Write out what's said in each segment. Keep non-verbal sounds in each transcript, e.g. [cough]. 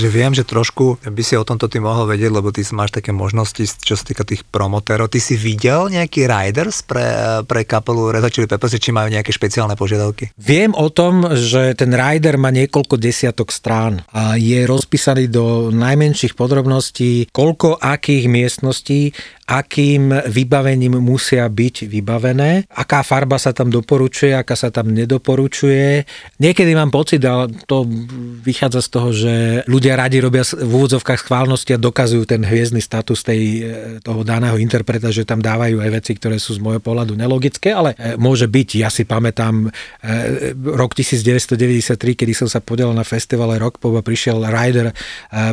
keďže viem, že trošku by si o tomto ty mohol vedieť, lebo ty máš také možnosti, čo sa týka tých promotérov. Ty si videl nejaký riders pre, pre kapelu Red Hot Chili Peppers, či majú nejaké špeciálne požiadavky? Viem o tom, že ten rider má niekoľko desiatok strán a je rozpísaný do najmenších podrobností, koľko akých miestností akým vybavením musia byť vybavené, aká farba sa tam doporučuje, aká sa tam nedoporučuje. Niekedy mám pocit, ale to vychádza z toho, že ľudia radi robia v úvodzovkách schválnosti a dokazujú ten hviezdny status tej, e, toho daného interpreta, že tam dávajú aj veci, ktoré sú z môjho pohľadu nelogické, ale e, môže byť, ja si pamätám e, rok 1993, kedy som sa podielal na festivale Rock Pop a prišiel rider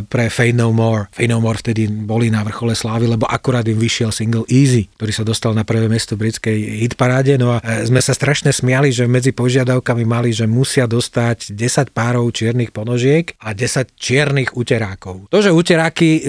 pre Fade No More. Fade No More vtedy boli na vrchole slávy, lebo akurát im vyšiel single Easy, ktorý sa dostal na prvé miesto britskej hitparáde. No a e, sme sa strašne smiali, že medzi požiadavkami mali, že musia dostať 10 párov čiernych ponožiek a 10 čiernych uterákov. To, že uteráky e,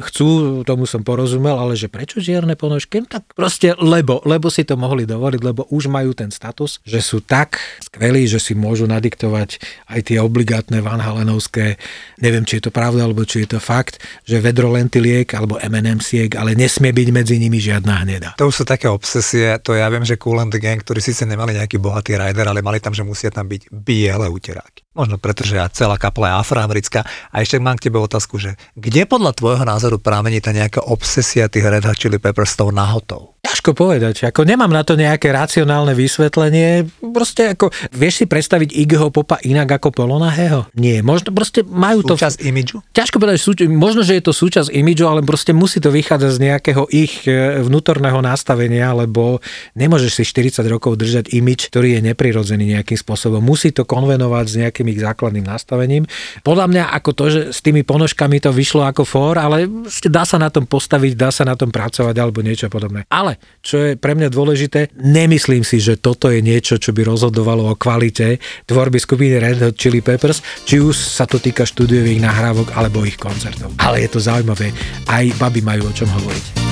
chcú, tomu som porozumel, ale že prečo čierne ponožky? No tak proste lebo, lebo si to mohli dovoliť, lebo už majú ten status, že sú tak skvelí, že si môžu nadiktovať aj tie obligátne Van Halenovské, neviem, či je to pravda, alebo či je to fakt, že vedro lentiliek alebo M&M'siek, ale nesmie byť medzi nimi žiadna hneda. To už sú také obsesie, to ja viem, že Cool and Gang, ktorí síce nemali nejaký bohatý rider, ale mali tam, že musia tam byť biele uteráky. Možno preto, že ja celá kapela je afroamerická. A ešte mám k tebe otázku, že kde podľa tvojho názoru pramení tá nejaká obsesia tých Red Hot Chili Peppers s tou nahotou? Ťažko povedať, ako nemám na to nejaké racionálne vysvetlenie. Proste ako, vieš si predstaviť Iggyho Popa inak ako Polonahého? Nie, možno proste majú to... Súčasť imidžu? Ťažko povedať, súč- možno, že je to súčasť imidžu, ale proste musí to vychádzať z nejakého ich e, vnútorného nastavenia, lebo nemôžeš si 40 rokov držať imidž, ktorý je neprirodzený nejakým spôsobom. Musí to konvenovať s nejakým ich základným nastavením. Podľa mňa ako to, že s tými ponožkami to vyšlo ako for, ale dá sa na tom postaviť, dá sa na tom pracovať alebo niečo podobné. Ale čo je pre mňa dôležité, nemyslím si, že toto je niečo, čo by rozhodovalo o kvalite tvorby skupiny Red Hot Chili Peppers, či už sa to týka štúdiových nahrávok alebo ich koncertov. Ale je to zaujímavé, aj baby majú o čom hovoriť.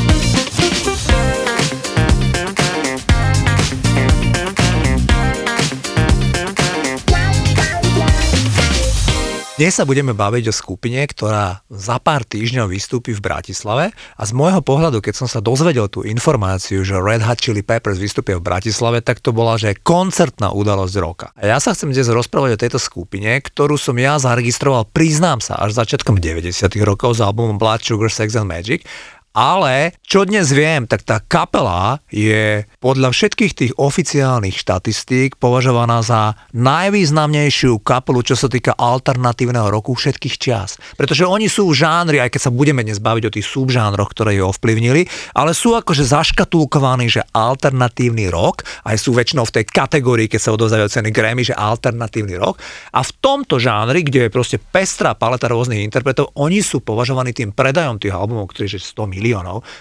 Dnes sa budeme baviť o skupine, ktorá za pár týždňov vystúpi v Bratislave a z môjho pohľadu, keď som sa dozvedel tú informáciu, že Red Hot Chili Peppers vystúpia v Bratislave, tak to bola, že koncertná udalosť roka. A ja sa chcem dnes rozprávať o tejto skupine, ktorú som ja zaregistroval, priznám sa, až začiatkom 90. rokov s albumom Blood Sugar Sex and Magic ale čo dnes viem, tak tá kapela je podľa všetkých tých oficiálnych štatistík považovaná za najvýznamnejšiu kapelu, čo sa týka alternatívneho roku všetkých čias. Pretože oni sú žánry, aj keď sa budeme dnes baviť o tých subžánroch, ktoré ju ovplyvnili, ale sú akože zaškatulkovaní, že alternatívny rok, aj sú väčšinou v tej kategórii, keď sa odovzdajú ceny Grammy, že alternatívny rok. A v tomto žánri, kde je proste pestrá paleta rôznych interpretov, oni sú považovaní tým predajom tých albumov, ktorý je 100 miliónov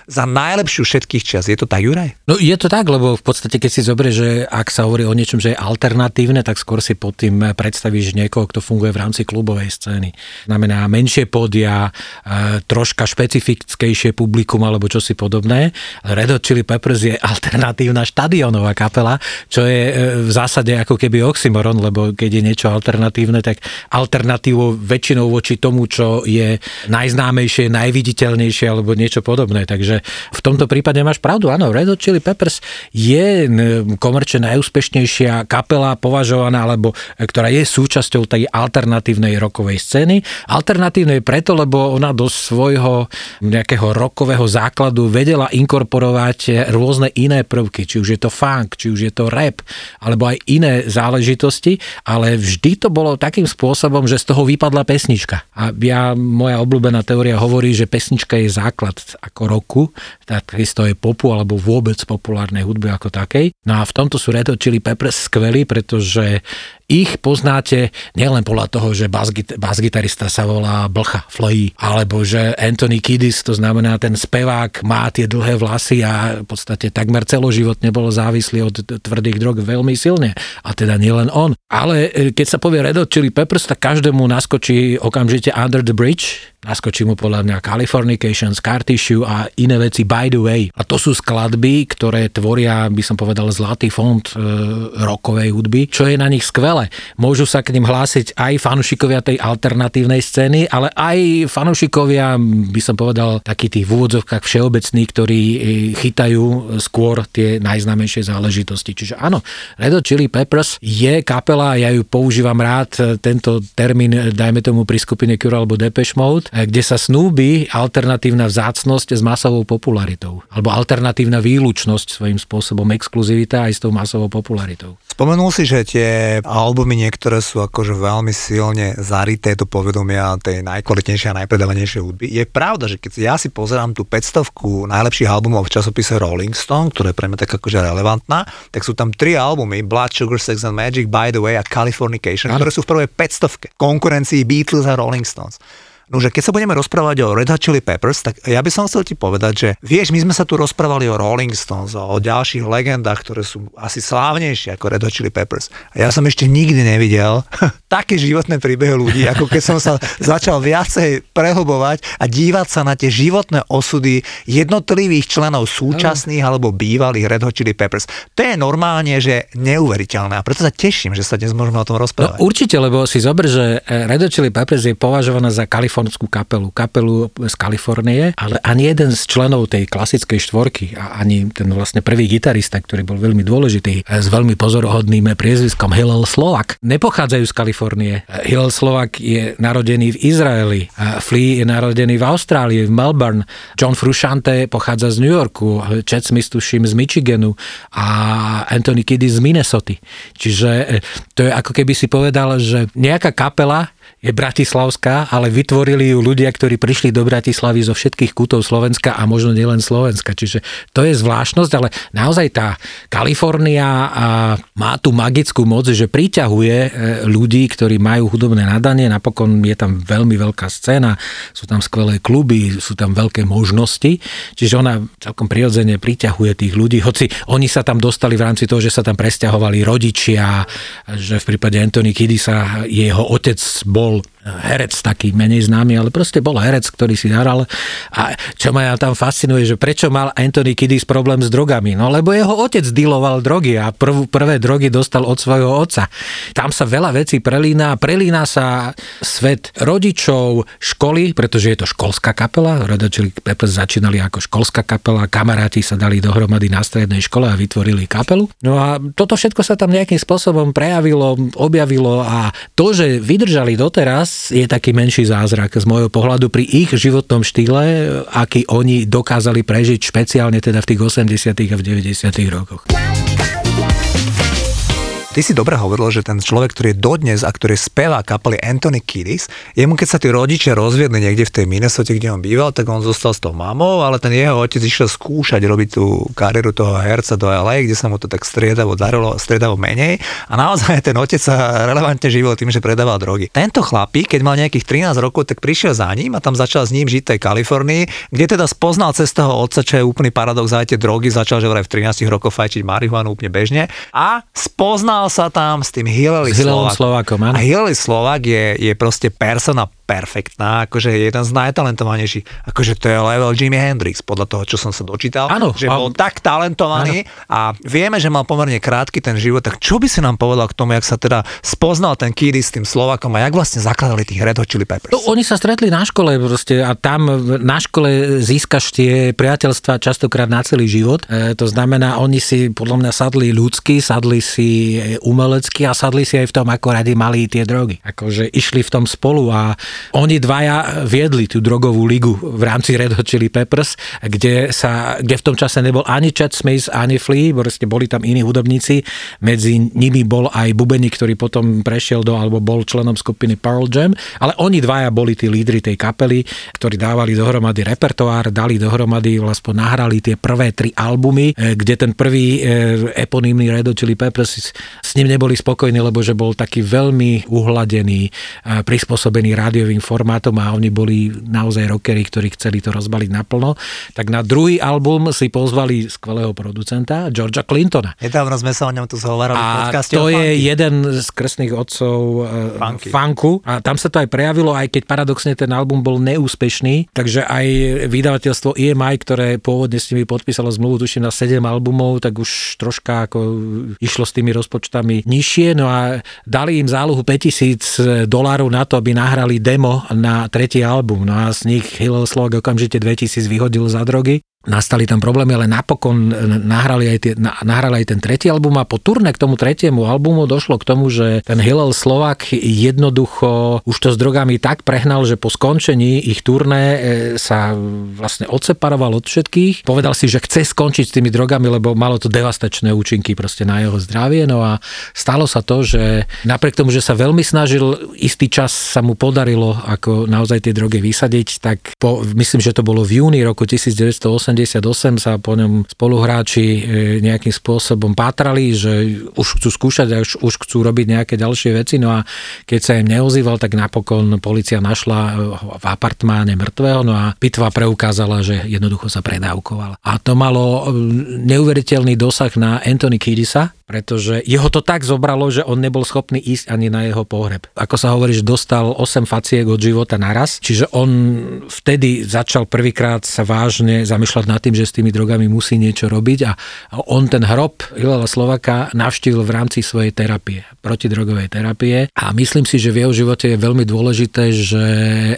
za najlepšiu všetkých čas. Je to tak, Juraj? No je to tak, lebo v podstate, keď si zoberie, že ak sa hovorí o niečom, že je alternatívne, tak skôr si pod tým predstavíš niekoho, kto funguje v rámci klubovej scény. Znamená menšie podia, e, troška špecifickejšie publikum alebo čosi podobné. Red Hot Chili Peppers je [laughs] alternatívna štadionová kapela, čo je e, v zásade ako keby oxymoron, lebo keď je niečo alternatívne, tak alternatívou väčšinou voči tomu, čo je najznámejšie, najviditeľnejšie alebo niečo podobné. Takže v tomto prípade máš pravdu, áno, Red Hot Chili Peppers je komerčne najúspešnejšia kapela považovaná, alebo e, ktorá je súčasťou tej alternatívnej rokovej scény. Alternatívnej preto, lebo ona do svojho nejakého rokového základu vedela inkorporovať rôzne iné prvky, či už je to funk, či už je to rap, alebo aj iné záležitosti, ale vždy to bolo takým spôsobom, že z toho vypadla pesnička. A ja, moja obľúbená teória hovorí, že pesnička je základ ako roku, takisto je popu alebo vôbec populárnej hudby ako takej. No a v tomto sú Red Hot Chili Peppers skvelí, pretože ich poznáte nielen podľa toho, že bas-gitarista sa volá Blcha Flea, alebo že Anthony Kiddis, to znamená ten spevák, má tie dlhé vlasy a v podstate takmer celoživotne bol závislý od tvrdých drog veľmi silne. A teda nielen on. Ale e, keď sa povie Red Hot Chili Peppers, tak každému naskočí okamžite Under the Bridge, naskočí mu podľa mňa Californication, Scar Tissue a iné veci By the Way. A to sú skladby, ktoré tvoria, by som povedal, zlatý fond e, rokovej hudby, čo je na nich skvelé môžu sa k ním hlásiť aj fanúšikovia tej alternatívnej scény, ale aj fanúšikovia, by som povedal, takí tých v úvodzovkách všeobecní, ktorí e, chytajú skôr tie najznámejšie záležitosti. Čiže áno, Red Hot Chili Peppers je kapela, ja ju používam rád, e, tento termín, e, dajme tomu pri skupine Cure alebo Depeche Mode, kde sa snúbi alternatívna vzácnosť s masovou popularitou. Alebo alternatívna výlučnosť svojím spôsobom, exkluzivita aj s tou masovou popularitou. Spomenul si, že tie albumy niektoré sú akože veľmi silne zarité do povedomia tej najkvalitnejšej a najpredávanejšej hudby. Je pravda, že keď ja si pozerám tú 500 najlepších albumov v časopise Rolling Stone, ktorá je pre mňa tak akože relevantná, tak sú tam tri albumy, Blood, Sugar, Sex and Magic, By the Way a Californication, ano. ktoré sú v prvej 500 konkurencii Beatles a Rolling Stones. No, že keď sa budeme rozprávať o Red Hot Chili Peppers, tak ja by som chcel ti povedať, že vieš, my sme sa tu rozprávali o Rolling Stones, o ďalších legendách, ktoré sú asi slávnejšie ako Red Hot Chili Peppers. A ja som ešte nikdy nevidel [laughs] také životné príbehy ľudí, ako keď som sa [laughs] začal viacej prehlbovať a dívať sa na tie životné osudy jednotlivých členov súčasných alebo bývalých Red Hot Chili Peppers. To je normálne, že neuveriteľné a preto sa teším, že sa dnes môžeme o tom rozprávať. No, určite, lebo si zober, že Red Hot Chili Peppers je považovaná za Kalifornia kalifornskú kapelu, kapelu z Kalifornie, ale ani jeden z členov tej klasickej štvorky a ani ten vlastne prvý gitarista, ktorý bol veľmi dôležitý, s veľmi pozorohodným priezviskom Hillel Slovak, nepochádzajú z Kalifornie. Hillel Slovak je narodený v Izraeli, Flea je narodený v Austrálii, v Melbourne, John Frusciante pochádza z New Yorku, Chad Smith tuším z Michiganu a Anthony Kiddy z Minnesota. Čiže to je ako keby si povedal, že nejaká kapela je bratislavská, ale vytvorili ju ľudia, ktorí prišli do Bratislavy zo všetkých kútov Slovenska a možno nielen Slovenska. Čiže to je zvláštnosť, ale naozaj tá Kalifornia má tú magickú moc, že priťahuje e, ľudí, ktorí majú hudobné nadanie. Napokon je tam veľmi veľká scéna, sú tam skvelé kluby, sú tam veľké možnosti. Čiže ona celkom prirodzene priťahuje tých ľudí, hoci oni sa tam dostali v rámci toho, že sa tam presťahovali rodičia, že v prípade Anthony sa jeho otec bol bol herec taký menej známy, ale proste bol herec, ktorý si hral. A čo ma tam fascinuje, že prečo mal Anthony Kiddis problém s drogami? No lebo jeho otec diloval drogy a prv, prvé drogy dostal od svojho otca. Tam sa veľa vecí prelína. Prelína sa svet rodičov, školy, pretože je to školská kapela. Red Peppers začínali ako školská kapela, kamaráti sa dali dohromady na strednej škole a vytvorili kapelu. No a toto všetko sa tam nejakým spôsobom prejavilo, objavilo a to, že vydržali doteraz, je taký menší zázrak z môjho pohľadu pri ich životnom štýle, aký oni dokázali prežiť špeciálne teda v tých 80. a v 90. rokoch. Ty si dobre hovoril, že ten človek, ktorý je dodnes a ktorý spevá kapely Anthony Kiddis, jemu keď sa tí rodičia rozviedli niekde v tej Minnesota, kde on býval, tak on zostal s tou mamou, ale ten jeho otec išiel skúšať robiť tú kariéru toho herca do LA, kde sa mu to tak striedavo darilo, striedavo menej a naozaj ten otec sa relevantne živil tým, že predával drogy. Tento chlapík, keď mal nejakých 13 rokov, tak prišiel za ním a tam začal s ním žiť v tej Kalifornii, kde teda spoznal cez toho otca, čo je úplný paradox, aj tie drogy, začal že vraj v 13 rokoch fajčiť marihuanu úplne bežne a spoznal Poznal sa tam s tým Hillary Slovákom. Slovákom A Hillary Slovák je, je proste persona perfektná, akože je jeden z najtalentovanejších, akože to je level Jimi Hendrix, podľa toho, čo som sa dočítal, ano, že bol tak talentovaný ano. a vieme, že mal pomerne krátky ten život, tak čo by si nám povedal k tomu, jak sa teda spoznal ten Kiddy s tým Slovakom a jak vlastne zakladali tých Red Hot Chili Peppers? To, oni sa stretli na škole proste a tam na škole získaš tie priateľstva častokrát na celý život. E, to znamená, oni si podľa mňa sadli ľudsky, sadli si umelecky a sadli si aj v tom, ako radi mali tie drogy. Akože išli v tom spolu a oni dvaja viedli tú drogovú ligu v rámci Red Hot Chili Peppers, kde, sa, kde v tom čase nebol ani Chad Smith, ani Flea, proste boli tam iní hudobníci. Medzi nimi bol aj Bubeník, ktorý potom prešiel do, alebo bol členom skupiny Pearl Jam, ale oni dvaja boli tí lídry tej kapely, ktorí dávali dohromady repertoár, dali dohromady, vlastne nahrali tie prvé tri albumy, e, kde ten prvý e, eponymný Red Hot Chili Peppers s ním neboli spokojní, lebo že bol taký veľmi uhladený, prispôsobený rádiovým formátom a oni boli naozaj rockery, ktorí chceli to rozbaliť naplno. Tak na druhý album si pozvali skvelého producenta, Georgia Clintona. Nedávno sme sa o ňom tu zhovorili a to je jeden z krstných otcov e, funky. funku a tam sa to aj prejavilo, aj keď paradoxne ten album bol neúspešný, takže aj vydavateľstvo EMI, ktoré pôvodne s nimi podpísalo zmluvu, tuším na 7 albumov, tak už troška ako išlo s tými rozpočtami nižšie, no a dali im zálohu 5000 dolárov na to, aby nahrali demo na tretí album. No a z nich Hillel Slovak okamžite 2000 vyhodil za drogy nastali tam problémy, ale napokon nahrali aj, tie, nahrali aj ten tretí album a po turné k tomu tretiemu albumu došlo k tomu, že ten Hillel Slovak jednoducho už to s drogami tak prehnal, že po skončení ich turné e, sa vlastne odseparoval od všetkých. Povedal si, že chce skončiť s tými drogami, lebo malo to devastačné účinky proste na jeho zdravie. No a stalo sa to, že napriek tomu, že sa veľmi snažil, istý čas sa mu podarilo ako naozaj tie drogy vysadiť, tak po, myslím, že to bolo v júni roku 1980 88 sa po ňom spoluhráči e, nejakým spôsobom pátrali, že už chcú skúšať a už, už chcú robiť nejaké ďalšie veci. No a keď sa im neozýval, tak napokon policia našla e, v apartmáne mŕtvého, no a pitva preukázala, že jednoducho sa predávkoval. A to malo e, neuveriteľný dosah na Anthony Kiddisa, pretože jeho to tak zobralo, že on nebol schopný ísť ani na jeho pohreb. Ako sa hovorí, že dostal 8 faciek od života naraz, čiže on vtedy začal prvýkrát sa vážne zamýšľať nad tým, že s tými drogami musí niečo robiť a on ten hrob Hilala Slovaka navštívil v rámci svojej terapie, protidrogovej terapie a myslím si, že v jeho živote je veľmi dôležité, že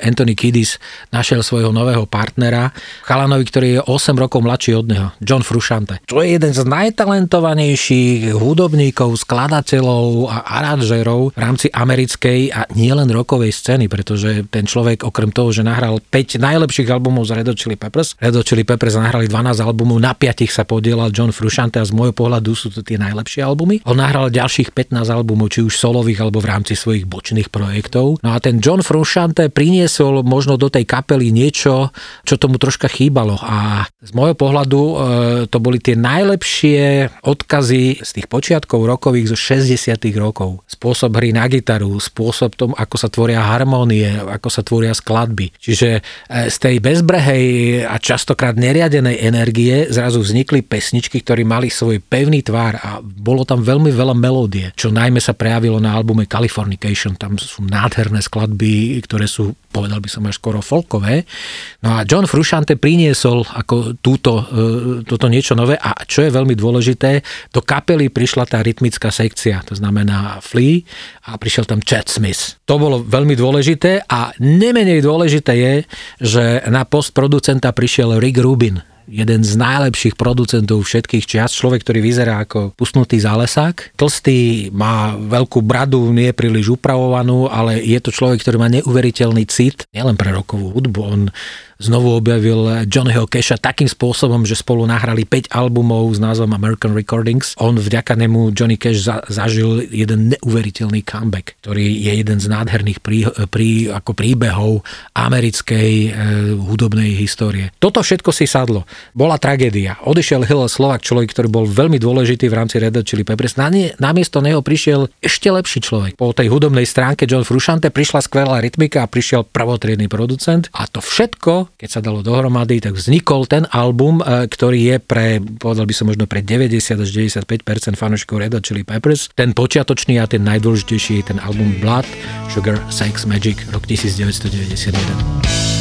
Anthony Kiddis našiel svojho nového partnera, chalanovi, ktorý je 8 rokov mladší od neho, John Frusciante. To je jeden z najtalentovanejších hudobníkov, skladateľov a aranžérov v rámci americkej a nielen rokovej scény, pretože ten človek okrem toho, že nahral 5 najlepších albumov z Red Hot Chili Peppers, Red Hot Chili Peppers nahrali 12 albumov, na 5 sa podielal John Frusciante a z môjho pohľadu sú to tie najlepšie albumy. On nahral ďalších 15 albumov, či už solových alebo v rámci svojich bočných projektov. No a ten John Frusciante priniesol možno do tej kapely niečo, čo tomu troška chýbalo a z môjho pohľadu e, to boli tie najlepšie odkazy z tých počiatkov rokových zo 60 rokov. Spôsob hry na gitaru, spôsob tom, ako sa tvoria harmónie, ako sa tvoria skladby. Čiže e, z tej bezbrehej a častokrát neriadenej energie zrazu vznikli pesničky, ktoré mali svoj pevný tvár a bolo tam veľmi veľa melódie, čo najmä sa prejavilo na albume Californication. Tam sú nádherné skladby, ktoré sú povedal by som až skoro folkové. No a John Frusciante priniesol ako túto, e, toto niečo nové a čo je veľmi dôležité, do kapely prišla tá rytmická sekcia, to znamená Flea a prišiel tam Chad Smith. To bolo veľmi dôležité a nemenej dôležité je, že na post producenta prišiel Rick Rubin, jeden z najlepších producentov všetkých čias, človek, ktorý vyzerá ako pusnutý zálesák. Tlstý, má veľkú bradu, nie je príliš upravovanú, ale je to človek, ktorý má neuveriteľný cit, nielen pre rokovú hudbu, on znovu objavil Johnnyho Casha takým spôsobom, že spolu nahrali 5 albumov s názvom American Recordings. On vďaka nemu Johnny Cash za, zažil jeden neuveriteľný comeback, ktorý je jeden z nádherných prí, prí, ako príbehov americkej e, hudobnej histórie. Toto všetko si sadlo. Bola tragédia. Odišiel Hillel Slovak, človek, ktorý bol veľmi dôležitý v rámci Red Hot Chili Peppers. Na nie, namiesto neho prišiel ešte lepší človek. Po tej hudobnej stránke John Frusciante prišla skvelá rytmika a prišiel prvotriedný producent a to všetko keď sa dalo dohromady, tak vznikol ten album, e, ktorý je pre, povedal by som možno pre 90 až 95% fanúšikov Red Hot Chili Peppers. Ten počiatočný a ten najdôležitejší je ten album Blood, Sugar, Sex, Magic, rok 1991.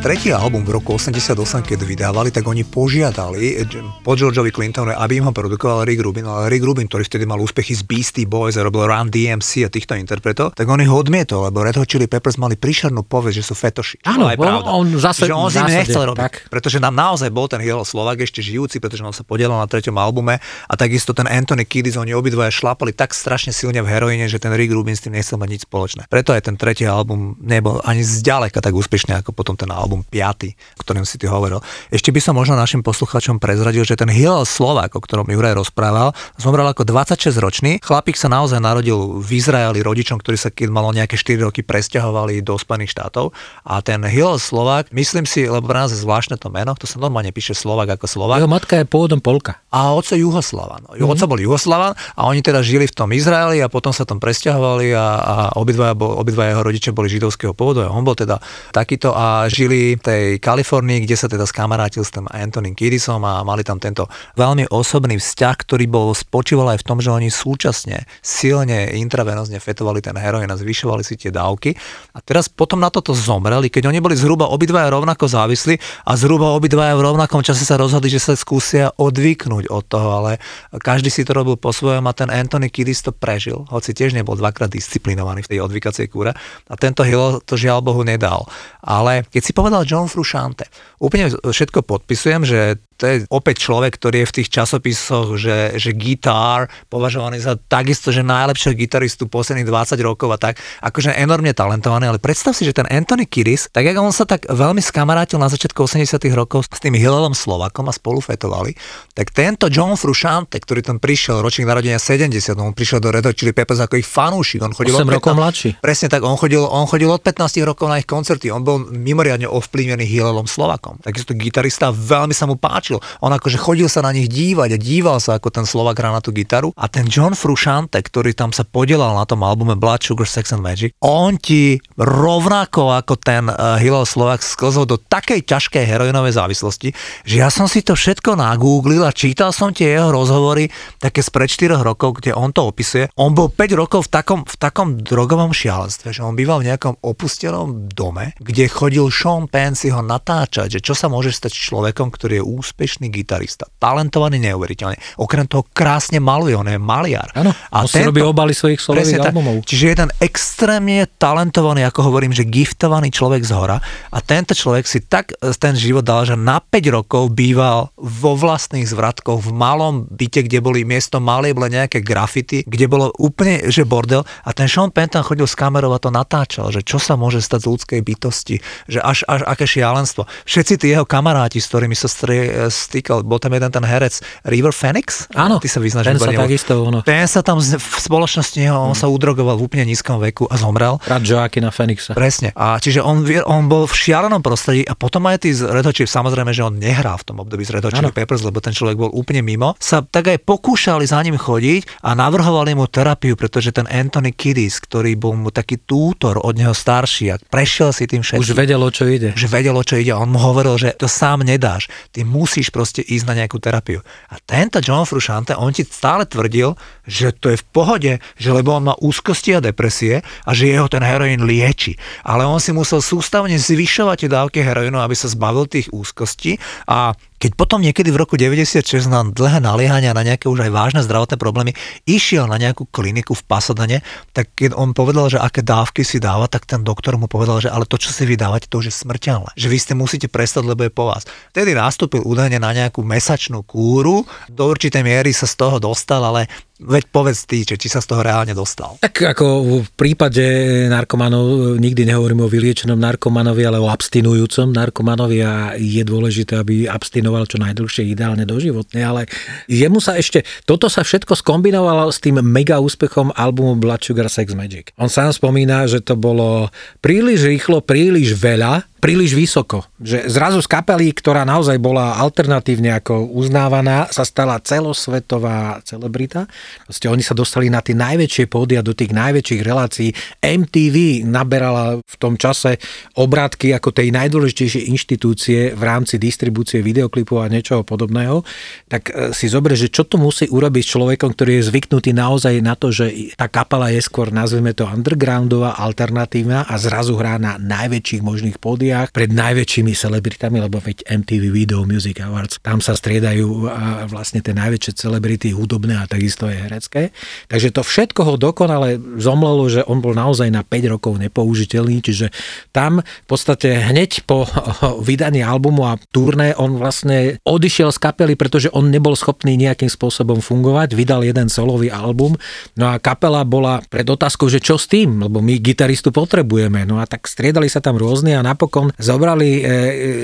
tretí album v roku 88, keď vydávali, tak oni požiadali po Georgeovi Clintonovi, aby im ho produkoval Rick Rubin, ale Rick Rubin, ktorý vtedy mal úspechy z Beastie Boys a robil Run DMC a týchto interpretov, tak on ich odmietol, lebo Red Hot Chili Peppers mali príšernú povesť, že sú fetoši. Áno, je pravda. on zase- že on zásade, nechcel robiť, tak. pretože nám naozaj bol ten Hilo Slovak ešte žijúci, pretože on sa podielal na treťom albume a takisto ten Anthony Kiddis, oni obidvaja šlapali tak strašne silne v heroíne, že ten Rick Rubin s tým nechcel mať nič spoločné. Preto aj ten tretí album nebol ani zďaleka tak úspešný ako potom ten album 5, o ktorom si ty hovoril. Ešte by som možno našim poslucháčom prezradil, že ten Hillel Slovak, o ktorom Juraj rozprával, zomrel ako 26 ročný. Chlapík sa naozaj narodil v Izraeli rodičom, ktorí sa keď malo nejaké 4 roky presťahovali do Spojených štátov. A ten Hillel Slovak, myslím si, lebo pre nás je zvláštne to meno, to sa normálne píše Slovak ako Slovak. Jeho matka je pôvodom Polka. A oco Juhoslavan. Mm-hmm. Oco bol Juhoslavan a oni teda žili v tom Izraeli a potom sa tam presťahovali a, a obidvaja, bol, obidvaja jeho rodičia boli židovského pôvodu a on bol teda takýto a žili v tej Kalifornii, kde sa teda skamarátil s tým Antonym Kiddisom a mali tam tento veľmi osobný vzťah, ktorý bol spočíval aj v tom, že oni súčasne silne intravenozne fetovali ten heroín a zvyšovali si tie dávky. A teraz potom na toto zomreli, keď oni boli zhruba obidvaja rovnako závislí a zhruba obidvaja v rovnakom čase sa rozhodli, že sa skúsia odvyknúť od toho, ale každý si to robil po svojom a ten Anthony Kiddis to prežil, hoci tiež nebol dvakrát disciplinovaný v tej odvykacej kúre a tento Hill to žiaľ Bohu nedal. Ale keď si povedal John Frusciante, úplne všetko podpisujem, že to je opäť človek, ktorý je v tých časopisoch, že, že gitár považovaný za takisto, že najlepšieho gitaristu posledných 20 rokov a tak, akože enormne talentovaný, ale predstav si, že ten Anthony Kiddis, tak ako on sa tak veľmi skamarátil na začiatku 80 rokov s tým Hillelom Slovakom a spolu fetovali, tak tento John Frusciante, ktorý tam prišiel, ročník narodenia 70, on prišiel do Red Hot Chili Peppers ako ich fanúšik, on chodil 8 od rokov 15 mladší. Presne tak, on chodil, on chodil od 15 rokov na ich koncerty, on bol mimoriadne ovplyvnený Hillelom Slovakom. Takisto gitarista, veľmi sa mu páčil. On akože chodil sa na nich dívať a díval sa, ako ten Slovak hrá na tú gitaru. A ten John Frusciante, ktorý tam sa podielal na tom albume Blood, Sugar, Sex and Magic, on ti rovnako ako ten uh, Hillel Slovak sklzol do takej ťažkej heroinovej závislosti, že ja som si to všetko nagooglil a čítal som tie jeho rozhovory také spred 4 rokov, kde on to opisuje. On bol 5 rokov v takom, v takom drogovom šialenstve, že on býval v nejakom opustenom dome, kde chodil Sean si ho natáčať, že čo sa môže stať s človekom, ktorý je úspešný gitarista, talentovaný neuveriteľne. Okrem toho krásne maluje, on je maliar. Áno, on si robí obaly svojich solových albumov. Čiže je ten extrémne talentovaný, ako hovorím, že giftovaný človek z hora a tento človek si tak e, ten život dal, že na 5 rokov býval vo vlastných zvratkoch v malom byte, kde boli miesto malé, boli nejaké grafity, kde bolo úplne, že bordel a ten Sean tam chodil s kamerou a to natáčal, že čo sa môže stať z ľudskej bytosti, že až, až aké šialenstvo. Všetci tí jeho kamaráti, s ktorými sa strie, stýkal, bol tam jeden ten herec River Phoenix? Áno, Ty sa vyznáš ten sa takisto, ono. Ten sa tam v spoločnosti neho, on sa udrogoval v úplne nízkom veku a zomrel. Brat Joakina Fenixa. Presne. A čiže on, on bol v šialenom prostredí a potom aj tí z Red Chili, samozrejme, že on nehrá v tom období z Red Chili. Peppers, lebo ten človek bol úplne mimo, sa tak aj pokúšali za ním chodiť a navrhovali mu terapiu, pretože ten Anthony Kiddis, ktorý bol mu taký tútor od neho starší a prešiel si tým všetkým Už vedelo, čo ide. že vedel, o čo ide. On mu hovoril, že to sám nedáš. Ty musíš proste ísť na nejakú terapiu. A tento John Frusciante, on ti stále tvrdil, že to je v pohode, že lebo on má úzkosti a depresie a že jeho ten heroín lieči. Ale on si musel sústavne zvyšovať tie dávky heroínu, aby sa zbavil tých úzkostí a keď potom niekedy v roku 96 na dlhé naliehania na nejaké už aj vážne zdravotné problémy išiel na nejakú kliniku v Pasadene, tak keď on povedal, že aké dávky si dáva, tak ten doktor mu povedal, že ale to, čo si vy to už je smrteľné. Že vy ste musíte prestať, lebo je po vás. Vtedy nastúpil údajne na nejakú mesačnú kúru, do určitej miery sa z toho dostal, ale veď povedz ty, či sa z toho reálne dostal. Tak ako v prípade narkomanov nikdy nehovorím o vyliečenom narkomanovi, ale o abstinujúcom narkomanovi a je dôležité, aby abstinoval čo najdlhšie, ideálne doživotne, ale jemu sa ešte, toto sa všetko skombinovalo s tým mega úspechom albumu Blood Sugar Sex Magic. On sám spomína, že to bolo príliš rýchlo, príliš veľa, príliš vysoko. Že zrazu z kapely, ktorá naozaj bola alternatívne ako uznávaná, sa stala celosvetová celebrita. Proste oni sa dostali na tie najväčšie pódia, do tých najväčších relácií. MTV naberala v tom čase obrátky ako tej najdôležitejšej inštitúcie v rámci distribúcie videoklipov a niečoho podobného. Tak e, si zober, že čo to musí urobiť s človekom, ktorý je zvyknutý naozaj na to, že tá kapela je skôr, nazveme to undergroundová, alternatívna a zrazu hrá na najväčších možných pódiach kategóriách pred najväčšími celebritami, lebo veď MTV Video Music Awards, tam sa striedajú a vlastne tie najväčšie celebrity hudobné a takisto aj herecké. Takže to všetko ho dokonale zomlelo, že on bol naozaj na 5 rokov nepoužiteľný, čiže tam v podstate hneď po [laughs] vydaní albumu a turné on vlastne odišiel z kapely, pretože on nebol schopný nejakým spôsobom fungovať, vydal jeden solový album, no a kapela bola pred otázkou, že čo s tým, lebo my gitaristu potrebujeme, no a tak striedali sa tam rôzne a napokon zobrali e,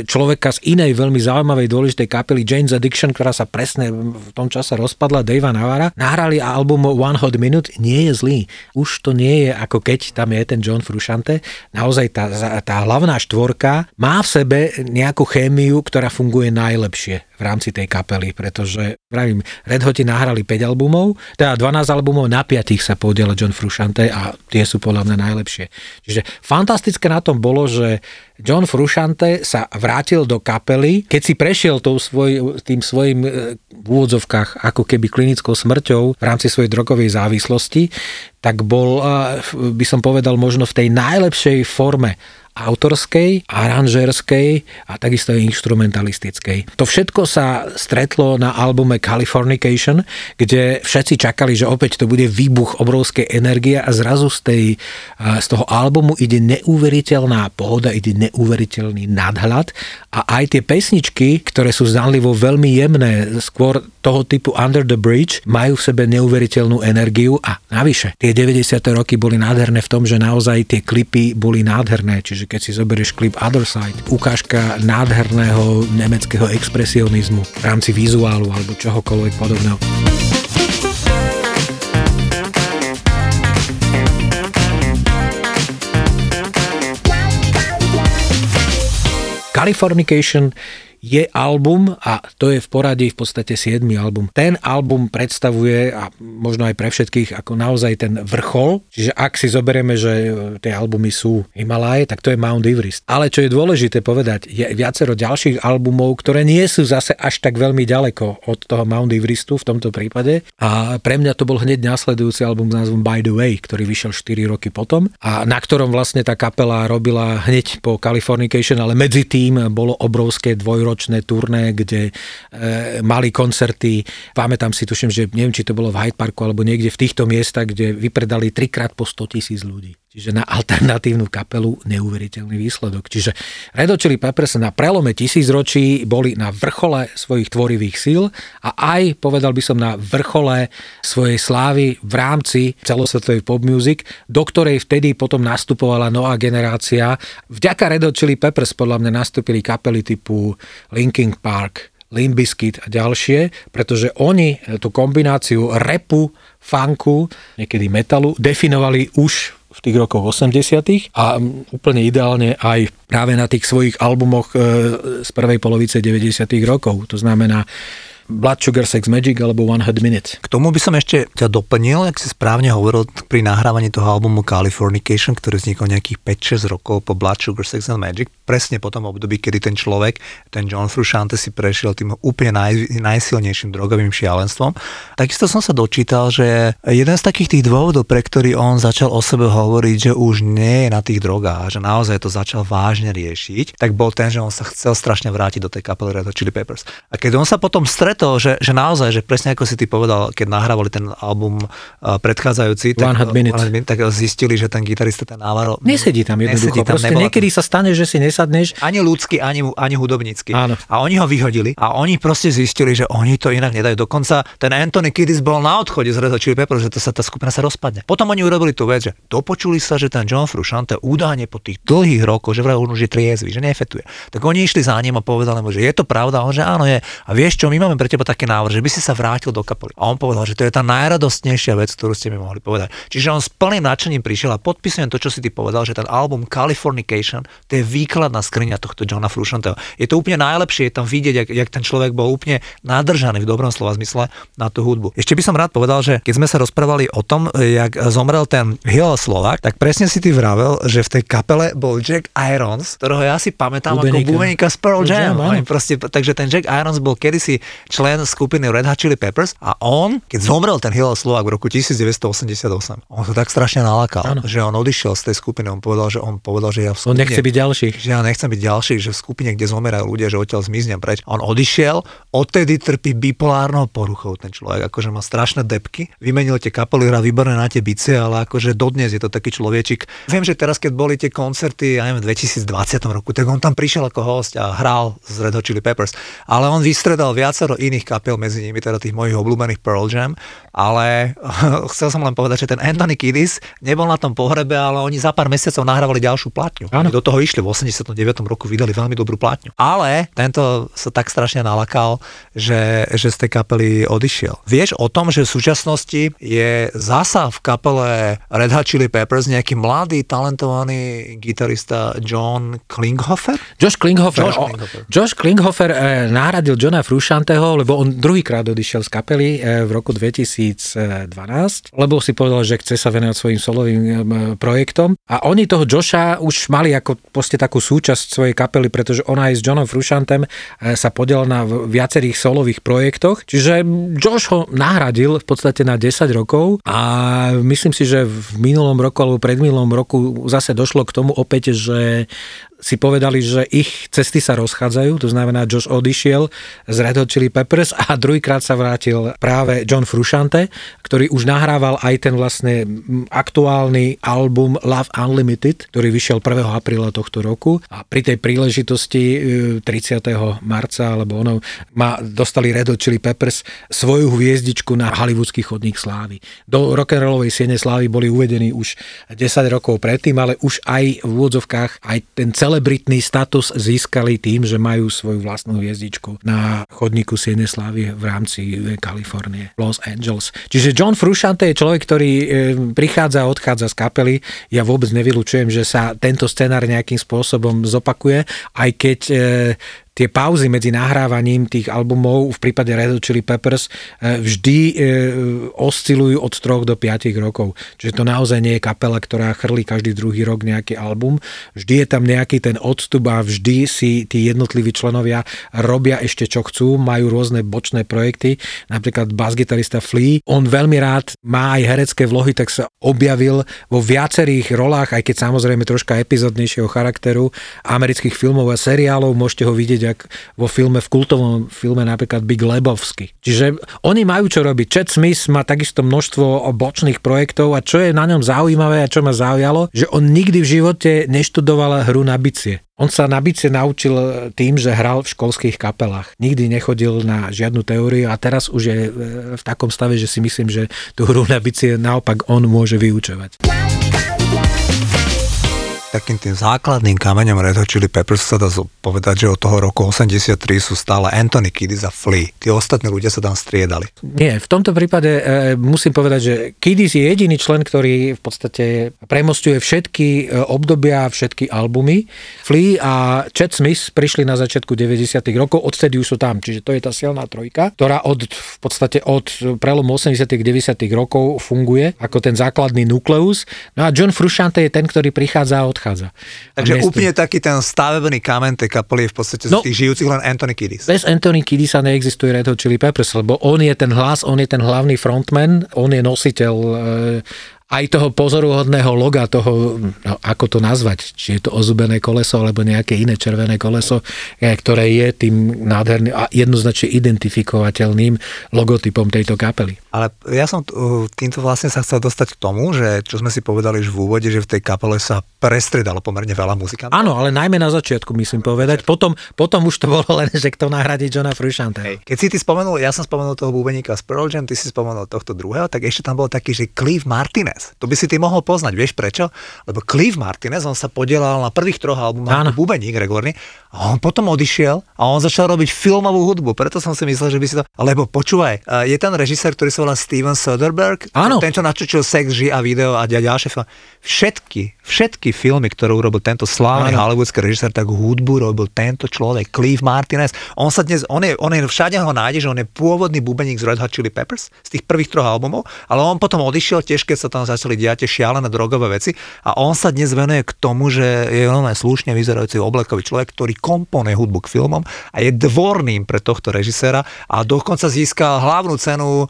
človeka z inej veľmi zaujímavej dôležitej kapely Jane's Addiction, ktorá sa presne v tom čase rozpadla, Davea Navara, nahrali album One Hot Minute, nie je zlý. Už to nie je ako keď tam je ten John Frusciante. Naozaj tá, tá hlavná štvorka má v sebe nejakú chémiu, ktorá funguje najlepšie v rámci tej kapely, pretože pravím, Red Hoti nahrali 5 albumov, teda 12 albumov, na 5 sa podiela John Frusciante a tie sú podľa mňa najlepšie. Čiže fantastické na tom bolo, že John Frusciante sa vrátil do kapely, keď si prešiel tou svoj, tým svojim e, v úvodzovkách ako keby klinickou smrťou v rámci svojej drogovej závislosti, tak bol, by som povedal, možno v tej najlepšej forme autorskej, aranžerskej a takisto aj instrumentalistickej. To všetko sa stretlo na albume Californication, kde všetci čakali, že opäť to bude výbuch obrovskej energie a zrazu z, tej, z toho albumu ide neuveriteľná pohoda, ide neuveriteľný nadhľad a aj tie pesničky, ktoré sú zdanlivo veľmi jemné, skôr toho typu Under the Bridge, majú v sebe neuveriteľnú energiu a navyše, tie 90. roky boli nádherné v tom, že naozaj tie klipy boli nádherné, čiže keď si zoberieš klip Other Side, ukážka nádherného nemeckého expresionizmu v rámci vizuálu alebo čohokoľvek podobného. Californication je album a to je v poradí v podstate 7. album. Ten album predstavuje a možno aj pre všetkých ako naozaj ten vrchol, čiže ak si zoberieme, že e, tie albumy sú Himalaje, tak to je Mount Everest. Ale čo je dôležité povedať, je viacero ďalších albumov, ktoré nie sú zase až tak veľmi ďaleko od toho Mount Everestu v tomto prípade a pre mňa to bol hneď následujúci album s názvom By the Way, ktorý vyšiel 4 roky potom a na ktorom vlastne tá kapela robila hneď po Californication, ale medzi tým bolo obrovské dvojročné ročné turné, kde e, mali koncerty. Pamätám si, tuším, že neviem, či to bolo v Hyde Parku alebo niekde v týchto miestach, kde vypredali trikrát po 100 tisíc ľudí. Čiže na alternatívnu kapelu neuveriteľný výsledok. Čiže Red Hot Chili Peppers na prelome tisícročí boli na vrchole svojich tvorivých síl a aj, povedal by som, na vrchole svojej slávy v rámci celosvetovej pop music, do ktorej vtedy potom nastupovala nová generácia. Vďaka Red Hot Chili Peppers podľa mňa nastúpili kapely typu Linkin Park, Limbiskit a ďalšie, pretože oni tú kombináciu repu, funku, niekedy metalu definovali už tých rokoch 80 a úplne ideálne aj práve na tých svojich albumoch e, z prvej polovice 90 rokov. To znamená Blood Sugar Sex Magic alebo One Hot Minute. K tomu by som ešte ťa doplnil, ak si správne hovoril pri nahrávaní toho albumu Californication, ktorý vznikol nejakých 5-6 rokov po Blood Sugar Sex and Magic, presne po tom období, kedy ten človek, ten John Frusciante si prešiel tým úplne naj, najsilnejším drogovým šialenstvom. Takisto som sa dočítal, že jeden z takých tých dôvodov, pre ktorý on začal o sebe hovoriť, že už nie je na tých drogách, že naozaj to začal vážne riešiť, tak bol ten, že on sa chcel strašne vrátiť do tej kapely Red Chili Peppers. A keď on sa potom stretol preto, že, že naozaj, že presne ako si ty povedal, keď nahrávali ten album uh, predchádzajúci, tak, Hot Minute. Tak zistili, že ten gitarista, ten Návaro... Nesedí tam jednoducho. Nesedí tam, Proste niekedy tam. sa stane, že si nesadneš. Ani ľudský, ani, ani hudobnícky. Áno. A oni ho vyhodili a oni proste zistili, že oni to inak nedajú. Dokonca ten Anthony Kiddis bol na odchode z Red Hot Chili Peppers, že to sa, tá skupina sa rozpadne. Potom oni urobili tú vec, že dopočuli sa, že ten John Frusciante údajne po tých dlhých rokoch, že vraj už je triezvy, že nefetuje. Tak oni išli za ním a povedali mu, že je to pravda, on že áno je. A vieš čo, my máme pre teba také návrh, že by si sa vrátil do kapely. A on povedal, že to je tá najradostnejšia vec, ktorú ste mi mohli povedať. Čiže on s plným nadšením prišiel a podpisujem to, čo si ty povedal, že ten album Californication, to je výkladná skriňa tohto Johna Fruscianteho. Je to úplne najlepšie, je tam vidieť, jak, jak ten človek bol úplne nadržaný v dobrom slova zmysle na tú hudbu. Ešte by som rád povedal, že keď sme sa rozprávali o tom, jak zomrel ten Hill Slovak, tak presne si ty vravel, že v tej kapele bol Jack Irons, ktorého ja si pamätám Bubenika. ako bubenika z Pearl Jam. Jam proste, takže ten Jack Irons bol kedysi člen skupiny Red Hot Chili Peppers a on, keď zomrel ten Hillel Slovak v roku 1988, on to tak strašne nalakal, ano. že on odišiel z tej skupiny, on povedal, že on povedal, že ja v skupine, on nechce byť ďalší. Že ja nechcem byť ďalší, že v skupine, kde zomerajú ľudia, že odtiaľ zmiznem preč. On odišiel, odtedy trpí bipolárnou poruchou ten človek, akože má strašné depky, vymenil tie kapely, hrá výborné na tie bice, ale akože dodnes je to taký človečik. Viem, že teraz, keď boli tie koncerty, ja neviem, v 2020 roku, tak on tam prišiel ako host a hral z Red Hot Chili Peppers, ale on vystredal viacero iných kapel, medzi nimi teda tých mojich obľúbených Pearl Jam, ale [laughs] chcel som len povedať, že ten Anthony Kiddis nebol na tom pohrebe, ale oni za pár mesiacov nahrávali ďalšiu platňu. Áno. Do toho išli v 89. roku, vydali veľmi dobrú platňu. Ale tento sa tak strašne nalakal, že, že z tej kapely odišiel. Vieš o tom, že v súčasnosti je zasa v kapele Red Hot Chili Peppers nejaký mladý, talentovaný gitarista John Klinghoffer? Josh Klinghoffer. Josh Klinghoffer, Josh Klinghoffer eh, nahradil Johna Lebo on druhýkrát odišiel z kapely eh, v roku 2012, lebo si povedal, že chce sa venovať svojim solovým eh, projektom. A oni toho Josha už mali ako proste takú súčasť svojej kapely, pretože ona aj s Johnom Frushantem eh, sa podiel na viacerých solových projektoch. Čiže Josh ho nahradil v podstate na 10 rokov a myslím si, že v minulom roku alebo predminulom roku zase došlo k tomu opäť, že si povedali, že ich cesty sa rozchádzajú, to znamená Josh odišiel z Red Hot Chili Peppers a druhýkrát sa vrátil práve John Frusciante, ktorý už nahrával aj ten vlastne aktuálny album Love Unlimited, ktorý vyšiel 1. apríla tohto roku a pri tej príležitosti 30. E, marca alebo ono, ma dostali Red Hot Chili Peppers svoju hviezdičku na hollywoodský chodník slávy. Do rock'n'rollovej siene slávy boli uvedení už 10 rokov predtým, ale už aj v úvodzovkách aj ten celý celebritný status získali tým, že majú svoju vlastnú hviezdičku na chodníku Siene Slávy v rámci Kalifornie, Los Angeles. Čiže John Frusciante je človek, ktorý e, prichádza a odchádza z kapely. Ja vôbec nevylučujem, že sa tento scenár nejakým spôsobom zopakuje, aj keď e, tie pauzy medzi nahrávaním tých albumov v prípade Red Hot Chili Peppers e, vždy e, oscilujú od 3 do 5 rokov. Čiže to naozaj nie je kapela, ktorá chrlí každý druhý rok nejaký album. Vždy je tam nejaký ten odstup a vždy si tí jednotliví členovia robia ešte čo chcú, majú rôzne bočné projekty. Napríklad basgitarista Flea, on veľmi rád má aj herecké vlohy, tak sa objavil vo viacerých rolách, aj keď samozrejme troška epizodnejšieho charakteru amerických filmov a seriálov. Môžete ho vidieť jak vo filme, v kultovom filme napríklad Big Lebowski. Čiže oni majú čo robiť. Chad Smith má takisto množstvo bočných projektov a čo je na ňom zaujímavé a čo ma zaujalo, že on nikdy v živote neštudoval hru na bicie. On sa na bicie naučil tým, že hral v školských kapelách. Nikdy nechodil na žiadnu teóriu a teraz už je e, v takom stave, že si myslím, že tú hru na bicie naopak on môže vyučovať takým tým základným kameňom Red Hot Chili Peppers sa dá povedať, že od toho roku 83 sú stále Anthony Kiddis a Flea. Tí ostatní ľudia sa tam striedali. Nie, v tomto prípade e, musím povedať, že Kiddis je jediný člen, ktorý v podstate premostuje všetky e, obdobia, všetky albumy. Flea a Chad Smith prišli na začiatku 90. rokov, odtedy už sú tam, čiže to je tá silná trojka, ktorá od, v podstate od prelomu 80. 90. rokov funguje ako ten základný nukleus. No a John Frusciante je ten, ktorý prichádza od nachádza. Takže úplne taký ten stavebný kamen tej kapely je v podstate no, z tých žijúcich len Anthony Kiddis. Bez Anthony Kiddisa neexistuje Red Hot Chili Peppers, lebo on je ten hlas, on je ten hlavný frontman, on je nositeľ e, aj toho pozoruhodného loga, toho, no, ako to nazvať, či je to ozubené koleso, alebo nejaké iné červené koleso, e, ktoré je tým nádherným a jednoznačne identifikovateľným logotypom tejto kapely. Ale ja som týmto vlastne sa chcel dostať k tomu, že čo sme si povedali už v úvode, že v tej kapele sa prestriedalo pomerne veľa muzikantov. Áno, ale najmä na začiatku, myslím povedať. Potom, potom už to bolo len, že kto nahradí Johna Frusciante. Hey. Keď si ty spomenul, ja som spomenul toho bubeníka z Pearl Jam, ty si spomenul tohto druhého, tak ešte tam bol taký, že Clive Martinez Martinez. To by si ty mohol poznať, vieš prečo? Lebo Cliff Martinez, on sa podielal na prvých troch albumách ako bubeník regulárny a on potom odišiel a on začal robiť filmovú hudbu. Preto som si myslel, že by si to... Lebo počúvaj, je ten režisér, ktorý sa volá Steven Soderbergh, Áno. ten, čo natočil Sex, Ži a video a ďalšie filmy. Všetky, všetky filmy, ktoré urobil tento slávny hollywoodský režisér, tak hudbu robil tento človek, Cliff Martinez. On sa dnes, on je, on je všade ho nájde, že on je pôvodný bubeník z Red Hot Chili Peppers, z tých prvých troch albumov, ale on potom odišiel tiež, keď sa tam začali diať šialené drogové veci a on sa dnes venuje k tomu, že je aj slušne vyzerajúci oblekový človek, ktorý komponuje hudbu k filmom a je dvorným pre tohto režiséra a dokonca získal hlavnú cenu uh,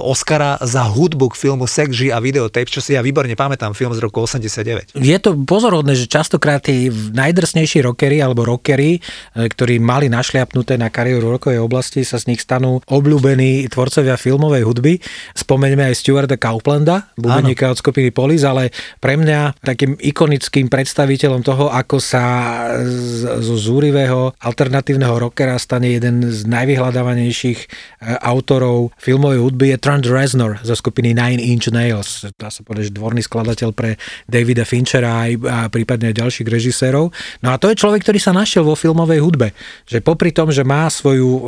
Oscara za hudbu k filmu Sex, G a videotape, čo si ja výborne pamätám, film z roku 89. Je to pozorodné, že častokrát tí najdrsnejší rockery alebo rockery, e, ktorí mali našliapnuté na kariéru rokovej oblasti, sa z nich stanú obľúbení tvorcovia filmovej hudby. Spomeňme aj Stuarta Kauplanda, bubeníka od skupiny Police, ale pre mňa takým ikonickým predstaviteľom toho, ako sa zo zúrivého alternatívneho rockera stane jeden z najvyhľadávanejších e, autorov filmovej hudby je Trent Reznor zo skupiny Nine Inch Nails. Dá sa povedať, že dvorný skladateľ pre Davida Finchera a prípadne ďalších režisérov. No a to je človek, ktorý sa našiel vo filmovej hudbe. Že popri tom, že má svoju e,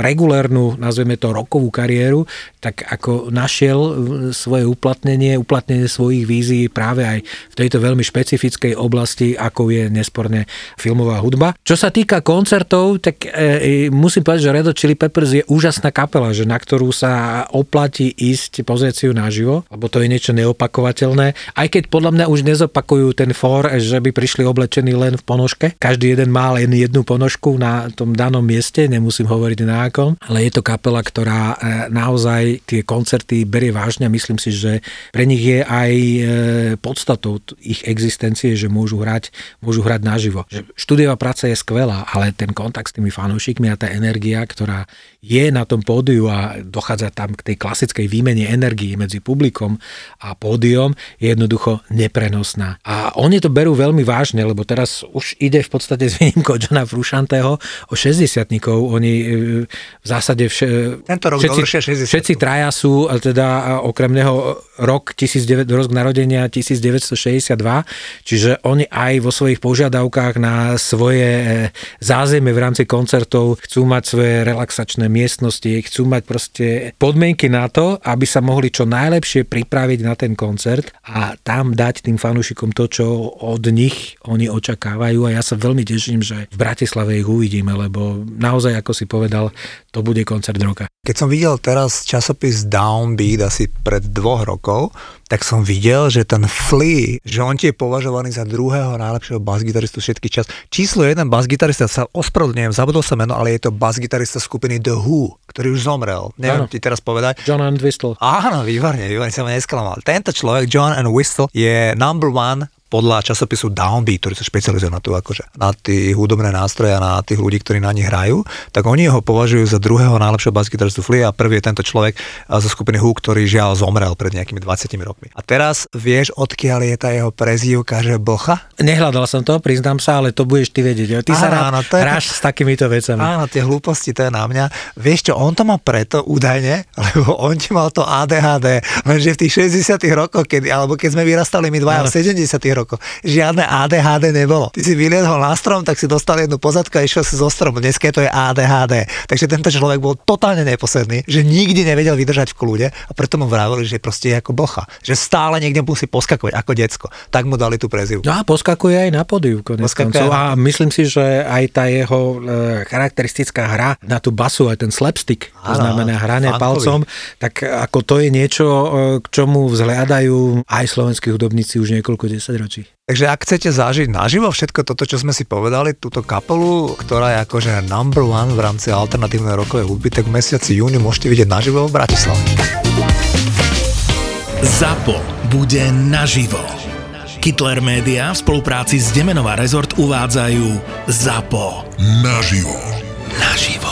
regulérnu, nazveme to rokovú kariéru, tak ako našiel e, svoje uplatnenie, uplatnenie svojich vízií práve aj v tejto veľmi špecifickej oblasti, ako je nesporne filmová hudba. Čo sa týka koncertov, tak e, musím povedať, že Red Hot Chili Peppers je úžasná kapela, že na ktorú sa oplatí ísť pozrieť si ju naživo, lebo to je niečo neopakovateľné. Aj keď podľa mňa už nezopakujú ten for, že by prišli oblečení len v ponožke. Každý jeden má len jednu ponožku na tom danom mieste, nemusím hovoriť na akom, ale je to kapela, ktorá e, naozaj tie koncerty berie vážne a myslím si, že pre nich je aj e, podstatou ich existencie, že môžu hrať, môžu hrať naživo. Že štúdiová práca je skvelá, ale ten kontakt s tými fanúšikmi a tá energia, ktorá je na tom pódiu a dochádza tam k tej klasickej výmene energii medzi publikom a pódium, je jednoducho neprenosná. A oni to berú veľmi vážne, lebo teraz už ide v podstate [laughs] s výnimkou Johna Frušantého o 60 Oni e, v zásade vše, Tento rok všetci, 60 všetci traja sú, teda okrem neho rok, 19, rok narodenia 1962, čiže oni aj vo svojich požiadavkách na svoje e, zázemie v rámci koncertov chcú mať svoje relaxačné miestnosti, chcú mať proste podmienky na to, aby sa mohli čo najlepšie pripraviť na ten koncert a tam dať tým fanúšikom to, čo od nich oni očakávajú a ja sa veľmi teším, že v Bratislave ich uvidíme, lebo naozaj, ako si povedal, to bude koncert roka. Keď som videl teraz časopis Downbeat asi pred dvoch rokov, tak som videl, že ten Flea, že on tie je považovaný za druhého najlepšieho basgitaristu všetkých čas. Číslo jeden basgitarista, sa ospravedlňujem, zabudol sa meno, ale je to basgitarista skupiny The Who, ktorý už zomrel. Neviem ano. ti teraz povedať. John and Whistle. Áno, výborne, výborne sa ma nesklamal. Tento človek, John and Whistle, je number one podľa časopisu Downbeat, ktorý sa špecializuje na, to, akože, na tie hudobné nástroje a na tých ľudí, ktorí na nich hrajú, tak oni ho považujú za druhého najlepšieho basgitaristu Flea a prvý je tento človek zo skupiny Who, ktorý žiaľ zomrel pred nejakými 20 rokmi. A teraz vieš, odkiaľ je tá jeho prezývka, že Bocha? Nehľadal som to, priznám sa, ale to budeš ty vedieť. Ty áno, sa rád áno, to je... hráš s takýmito vecami. Áno, tie hlúposti, to je na mňa. Vieš čo, on to má preto údajne, [laughs] lebo on ti mal to ADHD, lenže v tých 60 rokoch, keď, alebo keď sme vyrastali my dvaja v 70 rokoch, žiadne ADHD nebolo. Ty si vyliezol na strom, tak si dostal jednu pozadku a išiel si zo stromu. Dneska to je ADHD. Takže tento človek bol totálne neposledný, že nikdy nevedel vydržať v kľude a preto mu vravili, že proste je ako bocha. Že stále niekde musí poskakovať ako decko. Tak mu dali tú prezivku. No a poskakuje aj na podiu A myslím si, že aj tá jeho e, charakteristická hra na tú basu, aj ten slapstick, to znamená hranie palcom, tak ako to je niečo, e, k čomu vzhľadajú aj slovenskí hudobníci už niekoľko desaťročí. Takže ak chcete zažiť naživo všetko toto, čo sme si povedali, túto kapelu, ktorá je akože number one v rámci alternatívnej rokovej hudby, tak v mesiaci júni môžete vidieť naživo v Bratislave. ZAPO bude naživo. Kittler Media v spolupráci s Demenová rezort uvádzajú ZAPO. Naživo. Naživo.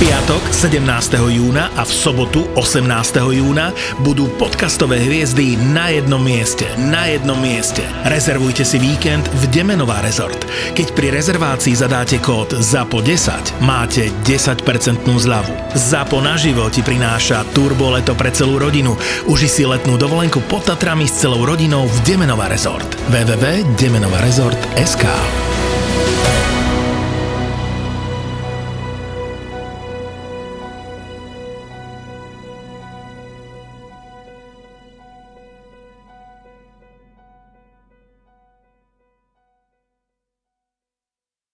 Piatok 17. júna a v sobotu 18. júna budú podcastové hviezdy na jednom mieste. Na jednom mieste. Rezervujte si víkend v Demenová rezort. Keď pri rezervácii zadáte kód ZAPO10, máte 10% zľavu. ZAPO naživo ti prináša turbo leto pre celú rodinu. Uži si letnú dovolenku pod Tatrami s celou rodinou v Demenová rezort. www.demenovarezort.sk